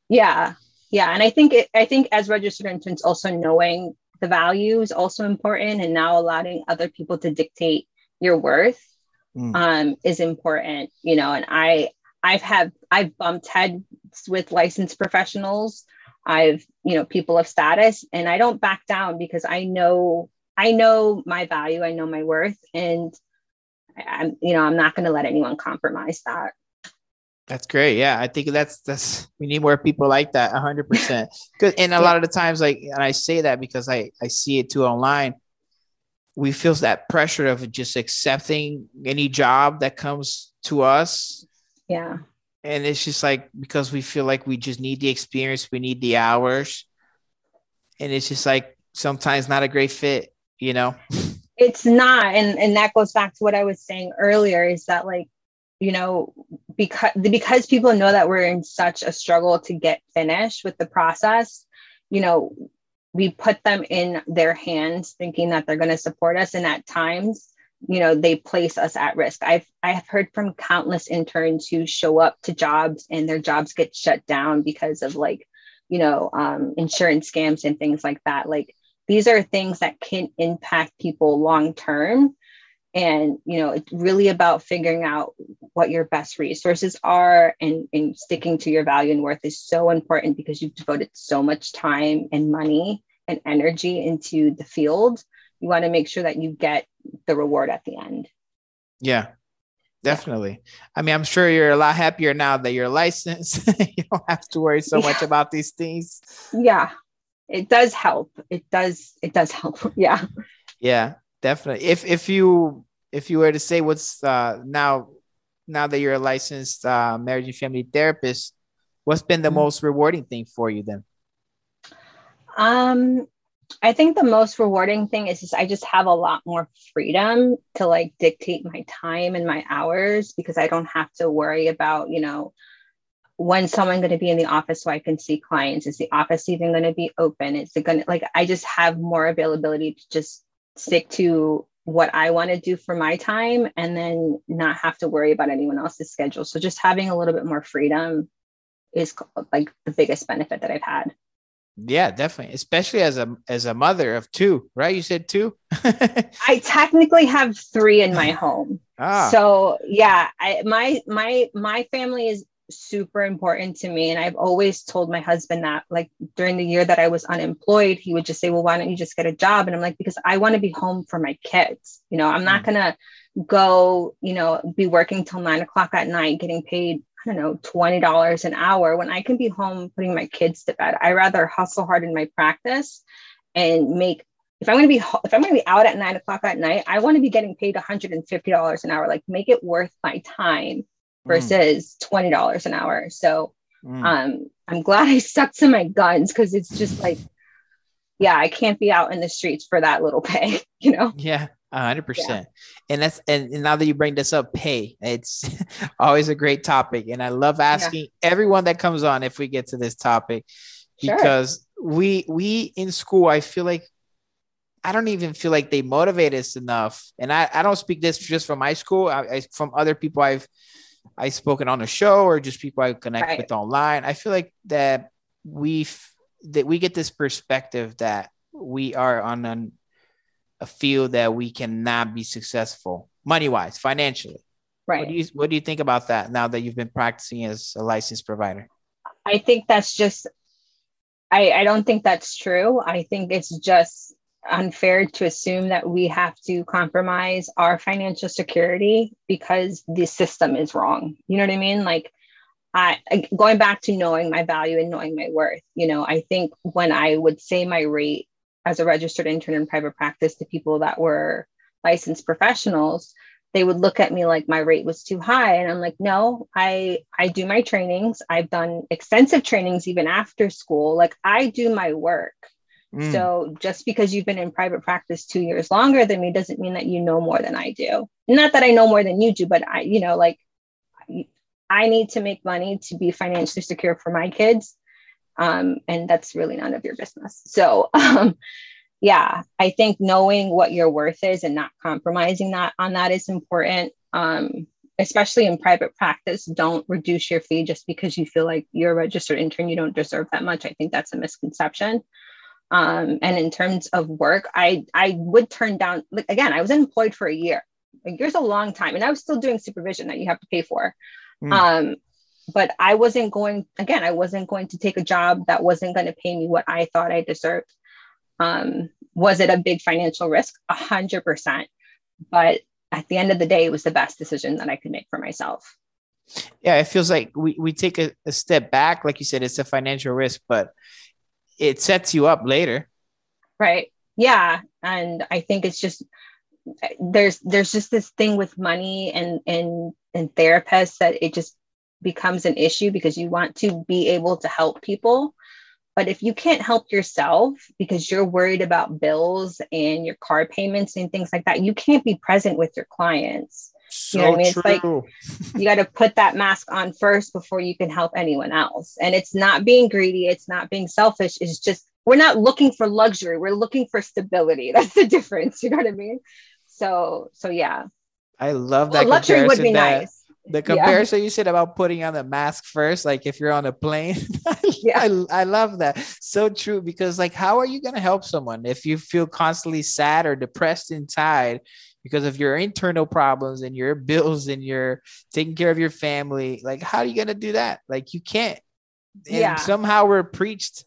yeah, yeah, and I think it, I think as registered interns, also knowing the value is also important, and now allowing other people to dictate your worth mm. um, is important. You know, and I I've had I've bumped heads with licensed professionals. I've you know people of status, and I don't back down because I know I know my value, I know my worth, and I'm you know I'm not going to let anyone compromise that. That's great. Yeah, I think that's that's we need more people like that. hundred percent. Because and a lot of the times, like, and I say that because I I see it too online. We feel that pressure of just accepting any job that comes to us yeah. And it's just like because we feel like we just need the experience, we need the hours. And it's just like sometimes not a great fit, you know? It's not. And and that goes back to what I was saying earlier is that like, you know, because because people know that we're in such a struggle to get finished with the process, you know, we put them in their hands thinking that they're going to support us and at times you know they place us at risk i've i have heard from countless interns who show up to jobs and their jobs get shut down because of like you know um, insurance scams and things like that like these are things that can impact people long term and you know it's really about figuring out what your best resources are and, and sticking to your value and worth is so important because you've devoted so much time and money and energy into the field you want to make sure that you get the reward at the end. Yeah, definitely. I mean, I'm sure you're a lot happier now that you're licensed. you don't have to worry so much about these things. Yeah, it does help. It does. It does help. Yeah. Yeah, definitely. If if you if you were to say what's uh, now now that you're a licensed uh, marriage and family therapist, what's been the mm-hmm. most rewarding thing for you then? Um, I think the most rewarding thing is just I just have a lot more freedom to like dictate my time and my hours because I don't have to worry about, you know, when someone going to be in the office so I can see clients. Is the office even going to be open? Is it going to like I just have more availability to just stick to what I want to do for my time and then not have to worry about anyone else's schedule. So just having a little bit more freedom is like the biggest benefit that I've had. Yeah, definitely. Especially as a as a mother of two, right? You said two. I technically have three in my home. Ah. So yeah, I my my my family is super important to me. And I've always told my husband that like during the year that I was unemployed, he would just say, Well, why don't you just get a job? And I'm like, because I want to be home for my kids. You know, I'm not mm. gonna go, you know, be working till nine o'clock at night, getting paid I don't know, $20 an hour when I can be home putting my kids to bed. I rather hustle hard in my practice and make if I'm going to be if I'm going to be out at nine o'clock at night, I want to be getting paid $150 an hour. Like make it worth my time. Versus mm. $20 an hour. So mm. um, I'm glad I stuck to my guns because it's just like, yeah, I can't be out in the streets for that little pay, you know? Yeah hundred yeah. percent. And that's and now that you bring this up, pay. It's always a great topic. And I love asking yeah. everyone that comes on if we get to this topic because sure. we we in school, I feel like I don't even feel like they motivate us enough. And I, I don't speak this just from my school, I, I from other people I've I've spoken on the show or just people I connect right. with online. I feel like that we that we get this perspective that we are on an a field that we cannot be successful money wise, financially. Right. What do you What do you think about that now that you've been practicing as a licensed provider? I think that's just. I I don't think that's true. I think it's just unfair to assume that we have to compromise our financial security because the system is wrong. You know what I mean? Like I going back to knowing my value and knowing my worth, you know, I think when I would say my rate as a registered intern in private practice to people that were licensed professionals they would look at me like my rate was too high and i'm like no i i do my trainings i've done extensive trainings even after school like i do my work mm. so just because you've been in private practice two years longer than me doesn't mean that you know more than i do not that i know more than you do but i you know like i need to make money to be financially secure for my kids um, and that's really none of your business. So, um, yeah, I think knowing what your worth is and not compromising that on that is important. Um, especially in private practice, don't reduce your fee just because you feel like you're a registered intern, you don't deserve that much. I think that's a misconception. Um, and in terms of work, I I would turn down like again, I was employed for a year. A year's a long time, and I was still doing supervision that you have to pay for. Mm. Um, but I wasn't going again, I wasn't going to take a job that wasn't going to pay me what I thought I deserved. Um, was it a big financial risk? A hundred percent. But at the end of the day, it was the best decision that I could make for myself. Yeah, it feels like we, we take a, a step back. Like you said, it's a financial risk, but it sets you up later. Right. Yeah. And I think it's just there's there's just this thing with money and and and therapists that it just becomes an issue because you want to be able to help people but if you can't help yourself because you're worried about bills and your car payments and things like that, you can't be present with your clients. So you know I mean? True. It's like you got to put that mask on first before you can help anyone else. And it's not being greedy, it's not being selfish, it's just we're not looking for luxury, we're looking for stability. That's the difference. You know what I mean? So, so yeah. I love that. Well, luxury would be that, nice the comparison yeah. you said about putting on the mask first, like if you're on a plane, yeah, I, I love that. So true because like, how are you gonna help someone if you feel constantly sad or depressed inside because of your internal problems and your bills and your taking care of your family? Like, how are you gonna do that? Like, you can't. And yeah. somehow we're preached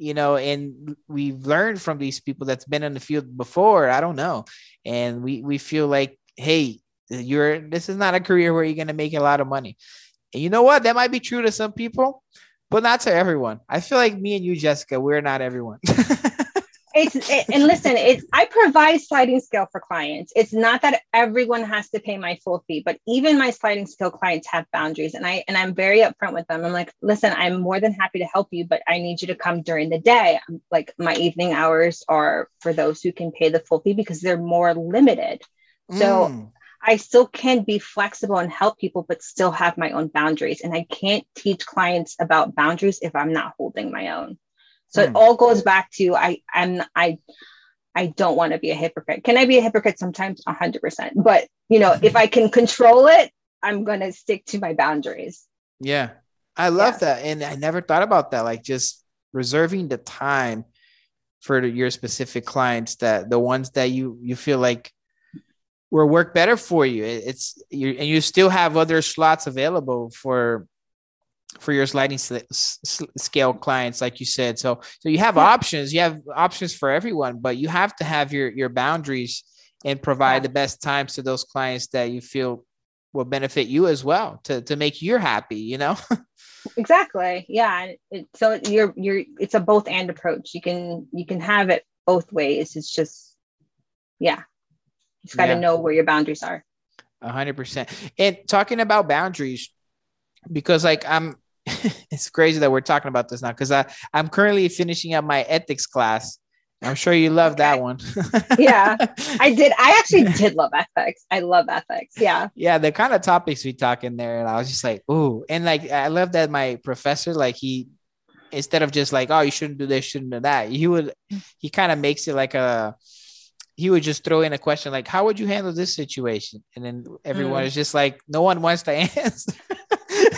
you know, and we've learned from these people that's been in the field before. I don't know. And we we feel like, hey, you're this is not a career where you're going to make a lot of money. And you know what? That might be true to some people, but not to everyone. I feel like me and you, Jessica, we're not everyone. it's it, and listen, it's I provide sliding scale for clients. It's not that everyone has to pay my full fee, but even my sliding scale clients have boundaries, and I and I'm very upfront with them. I'm like, listen, I'm more than happy to help you, but I need you to come during the day. Like my evening hours are for those who can pay the full fee because they're more limited. So mm. I still can be flexible and help people, but still have my own boundaries. And I can't teach clients about boundaries if I'm not holding my own. So mm. it hmm. all goes back to I I'm I I don't want to be a hypocrite. Can I be a hypocrite sometimes? A hundred percent. But you know, if I can control it, I'm gonna stick to my boundaries. Yeah. I love yeah. that. And I never thought about that. Like just reserving the time for your specific clients that the ones that you you feel like will work better for you. It's you and you still have other slots available for for your sliding scale clients, like you said. So so you have yeah. options. You have options for everyone, but you have to have your your boundaries and provide yeah. the best times to those clients that you feel will benefit you as well to to make you happy. You know. exactly. Yeah. It, so you're you're it's a both and approach. You can you can have it both ways. It's just yeah you just got to yeah. know where your boundaries are. A hundred percent. And talking about boundaries, because like I'm, it's crazy that we're talking about this now because I I'm currently finishing up my ethics class. I'm sure you love okay. that one. yeah, I did. I actually did love ethics. I love ethics. Yeah. Yeah, the kind of topics we talk in there, and I was just like, ooh, and like I love that my professor, like he, instead of just like, oh, you shouldn't do this, shouldn't do that, he would, he kind of makes it like a he would just throw in a question like, "How would you handle this situation?" And then everyone mm. is just like, "No one wants to answer."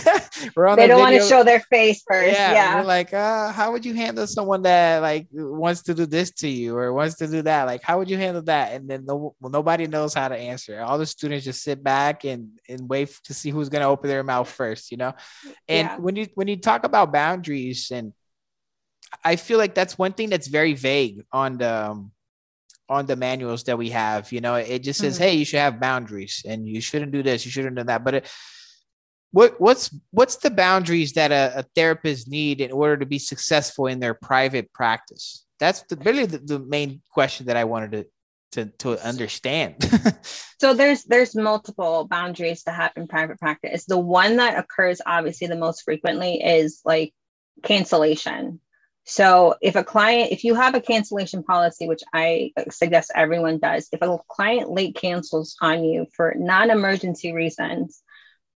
they don't want to show their face first. Yeah, yeah. we're like, uh, "How would you handle someone that like wants to do this to you or wants to do that? Like, how would you handle that?" And then no, well, nobody knows how to answer. All the students just sit back and and wait to see who's gonna open their mouth first, you know. And yeah. when you when you talk about boundaries and I feel like that's one thing that's very vague on the um, on the manuals that we have. You know, it just says, mm-hmm. "Hey, you should have boundaries, and you shouldn't do this, you shouldn't do that." But it, what what's what's the boundaries that a, a, therapist need in order to be successful in their private practice? That's the, really the, the main question that I wanted to to, to understand. so there's there's multiple boundaries to have in private practice. The one that occurs obviously the most frequently is like cancellation. So if a client, if you have a cancellation policy, which I suggest everyone does, if a client late cancels on you for non-emergency reasons,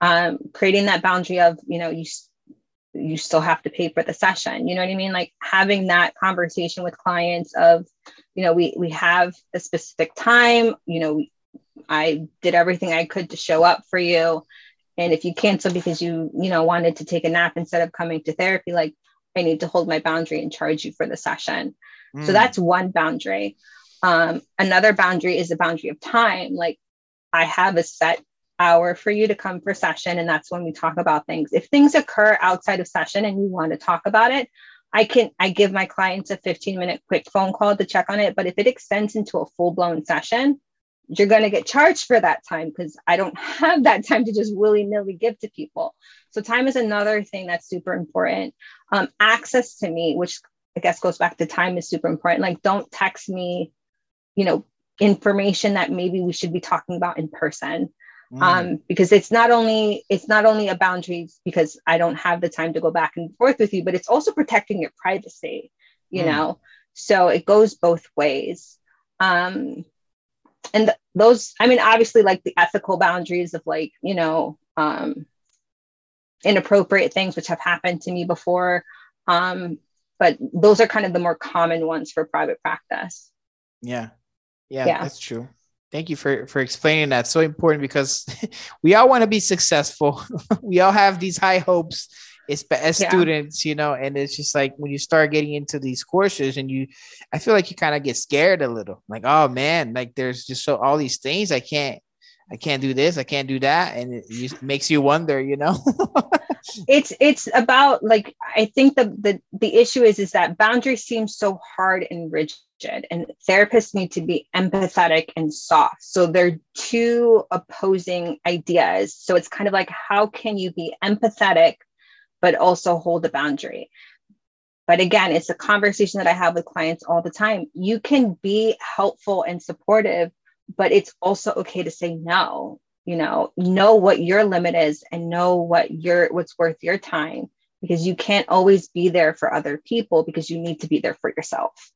um, creating that boundary of, you know, you you still have to pay for the session. You know what i mean? Like having that conversation with clients of you know we we have a specific time you know i did everything i could to show up for you. And if you cancel because you you know wanted to take a nap instead of coming to therapy like i need to hold my boundary and charge you for the session. Mm. so that's one boundary. Um, another boundary is a boundary of time. Like i have a set hour for you to come for session and that's when we talk about things. If things occur outside of session and you want to talk about it i can i give my clients a 15 minute quick phone call to check on it but if it extends into a full blown session you're going to get charged for that time because i don't have that time to just willy-nilly give to people. So time is another thing that's super important. Um, access to me which i guess goes back to time is super important. Like don't text me you know information that maybe we should be talking about in person mm. um, because it's not only it's not only a boundary because I don't have the time to go back and forth with you, but it's also protecting your privacy. You mm. know, so it goes both ways. Um, and th- those, I mean, obviously, like the ethical boundaries of like you know um, inappropriate things which have happened to me before. Um, but those are kind of the more common ones for private practice. Yeah. Yeah, yeah. that's true. Thank you for for explaining that. So important because we all want to be successful. we all have these high hopes as, as yeah. students, you know, and it's just like when you start getting into these courses and you I feel like you kind of get scared a little. Like, oh man, like there's just so all these things I can't I can't do this, I can't do that. And it just makes you wonder, you know. it's it's about like I think the the the issue is is that boundaries seem so hard and rigid and therapists need to be empathetic and soft. So they're two opposing ideas. So it's kind of like how can you be empathetic but also hold a boundary? But again it's a conversation that i have with clients all the time. You can be helpful and supportive but it's also okay to say no you know know what your limit is and know what your what's worth your time because you can't always be there for other people because you need to be there for yourself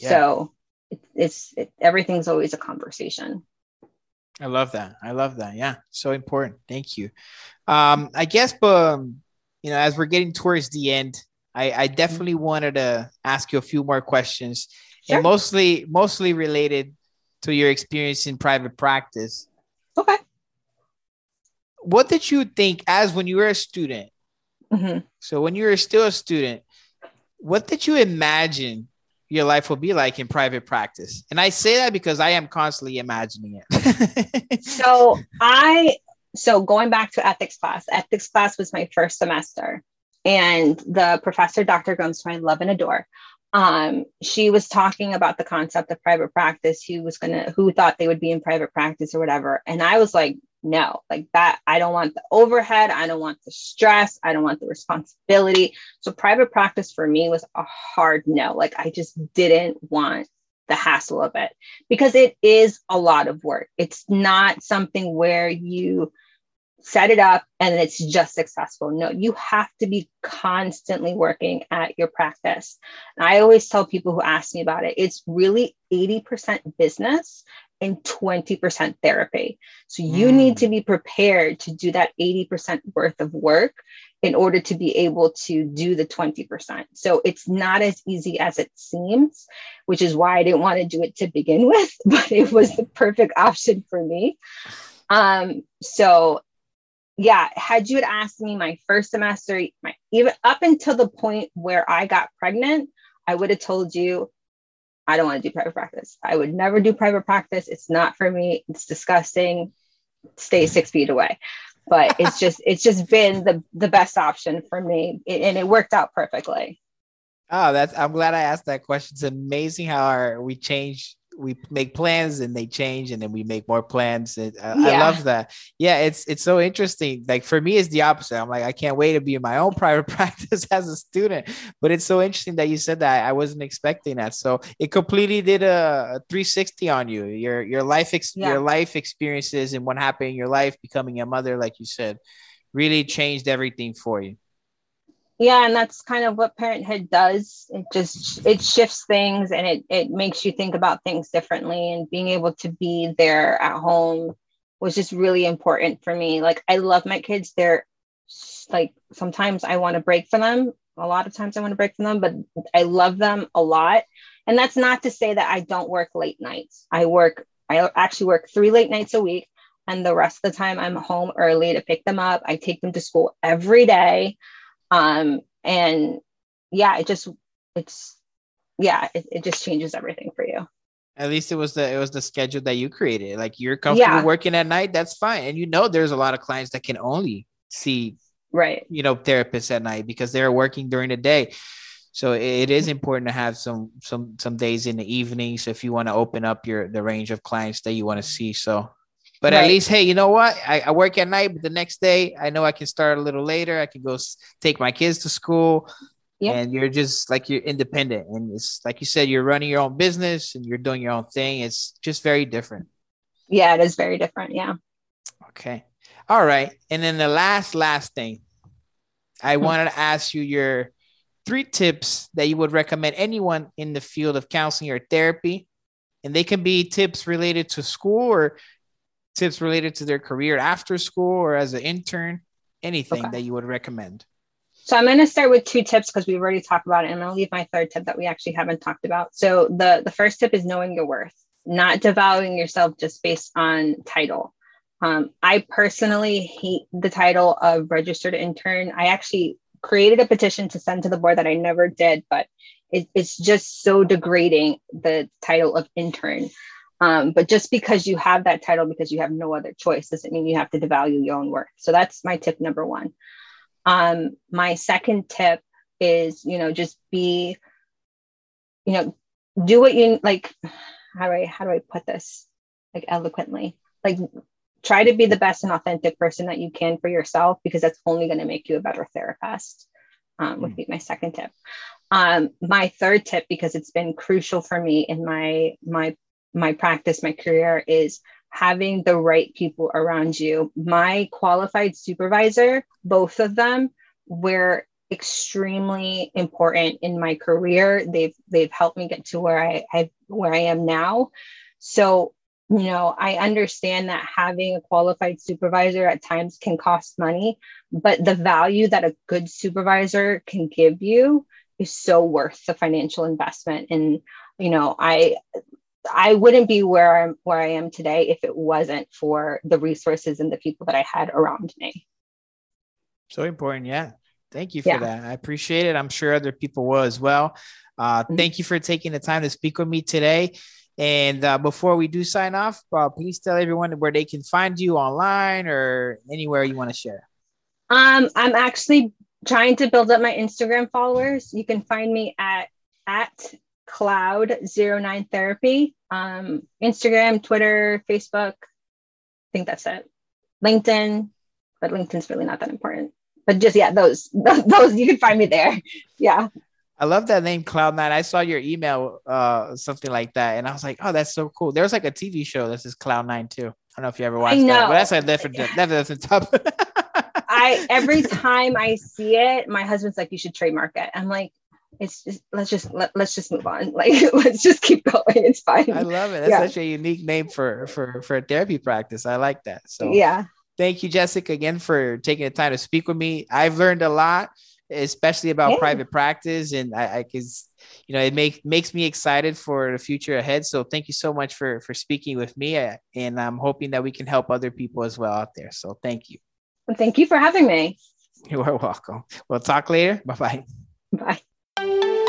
yeah. So it, it's it, everything's always a conversation. I love that. I love that. Yeah, so important. Thank you. Um, I guess, but um, you know, as we're getting towards the end, I, I definitely mm-hmm. wanted to ask you a few more questions, sure. and mostly mostly related to your experience in private practice. Okay. What did you think as when you were a student? Mm-hmm. So when you were still a student, what did you imagine your life will be like in private practice. And I say that because I am constantly imagining it. so I so going back to ethics class, ethics class was my first semester. And the professor, Dr. I love and adore, um, she was talking about the concept of private practice. Who was gonna, who thought they would be in private practice or whatever. And I was like, no, like that. I don't want the overhead. I don't want the stress. I don't want the responsibility. So private practice for me was a hard no. Like I just didn't want the hassle of it because it is a lot of work. It's not something where you set it up and it's just successful. No, you have to be constantly working at your practice. And I always tell people who ask me about it, it's really 80% business and 20% therapy. So you mm. need to be prepared to do that 80% worth of work in order to be able to do the 20%. So it's not as easy as it seems, which is why I didn't want to do it to begin with, but it was the perfect option for me. Um, so yeah, had you had asked me my first semester, my, even up until the point where I got pregnant, I would have told you I don't want to do private practice. I would never do private practice. It's not for me. It's disgusting. Stay six feet away. But it's just it's just been the the best option for me, it, and it worked out perfectly. Oh, that's I'm glad I asked that question. It's amazing how our, we change we make plans and they change and then we make more plans and uh, yeah. i love that. Yeah it's it's so interesting. Like for me it's the opposite. I'm like i can't wait to be in my own private practice as a student. But it's so interesting that you said that. I wasn't expecting that. So it completely did a, a 360 on you. Your your life ex- yeah. your life experiences and what happened in your life becoming a mother like you said really changed everything for you yeah and that's kind of what parenthood does it just it shifts things and it, it makes you think about things differently and being able to be there at home was just really important for me like i love my kids they're like sometimes I want to break for them. A lot of times I want to break from them, but I love them a lot. And that's not to say that I don't work late nights. I work, I actually work three late nights a week. And the rest of the time I'm home early to pick them up. I take them to school every day. Um, and yeah, it just, it's, yeah, it, it just changes everything for you. At least it was the it was the schedule that you created. Like you're comfortable yeah. working at night, that's fine. And you know there's a lot of clients that can only see right you know therapists at night because they're working during the day so it is important to have some some some days in the evening so if you want to open up your the range of clients that you want to see so but right. at least hey you know what I, I, work at night but the next day i know i can start a little later i can go take my kids to school yep. and you're just like you're independent and it's like you said you're running your own business and you're doing your own thing it's just very different yeah it is very different yeah okay all right. And then the last, last thing, I hmm. wanted to ask you your three tips that you would recommend anyone in the field of counseling or therapy. And they can be tips related to school or tips related to their career after school or as an intern, anything okay. that you would recommend. So I'm going to start with two tips because we've already talked about it, and I'll leave my third tip that we actually haven't talked about. So the the first tip is knowing your worth, not devaluing yourself just based on title. Um, I personally hate the title of registered intern. I actually created a petition to send to the board that I never did, but it, it's just so degrading the title of intern. Um, but just because you have that title because you have no other choice doesn't mean you have to devalue your own work. So that's my tip number one. Um, my second tip is, you know, just be, you know, do what you like. How do I how do I put this like eloquently? Like try to be the best and authentic person that you can for yourself because that's only going to make you a better therapist um, would hmm. be my second tip um, my third tip because it's been crucial for me in my my my practice my career is having the right people around you. My qualified supervisor both of them were extremely important in my career. They've they've helped me get to where i, I where i am now. So you know, I understand that having a qualified supervisor at times can cost money, but the value that a good supervisor can give you is so worth the financial investment. And, you know, I, I wouldn't be where I'm where I am today if it wasn't for the resources and the people that I had around me. So important, yeah. Thank you for yeah. that. I appreciate it. I'm sure other people will as well. Uh, mm-hmm. Thank you for taking the time to speak with me today. And uh, before we do sign off, uh, please tell everyone where they can find you online or anywhere you want to share. Um, I'm actually trying to build up my Instagram followers. You can find me at at cloud 09 therapy. Um, Instagram, Twitter, Facebook. I think that's it. LinkedIn, but LinkedIn's really not that important. But just yeah, those those you can find me there. Yeah. I love that name Cloud Nine. I saw your email, uh, something like that, and I was like, oh, that's so cool. There's like a TV show that says Cloud Nine too. I don't know if you ever watched that, but that's a different, that's a topic. I every time I see it, my husband's like, you should trademark it. I'm like, it's just let's just let, let's just move on. Like let's just keep going. It's fine. I love it. That's yeah. such a unique name for for for a therapy practice. I like that. So yeah. Thank you, Jessica, again for taking the time to speak with me. I've learned a lot especially about yeah. private practice. And I, I cause, you know, it makes makes me excited for the future ahead. So thank you so much for for speaking with me. Uh, and I'm hoping that we can help other people as well out there. So thank you. Thank you for having me. You are welcome. We'll talk later. Bye-bye. Bye. Thank you.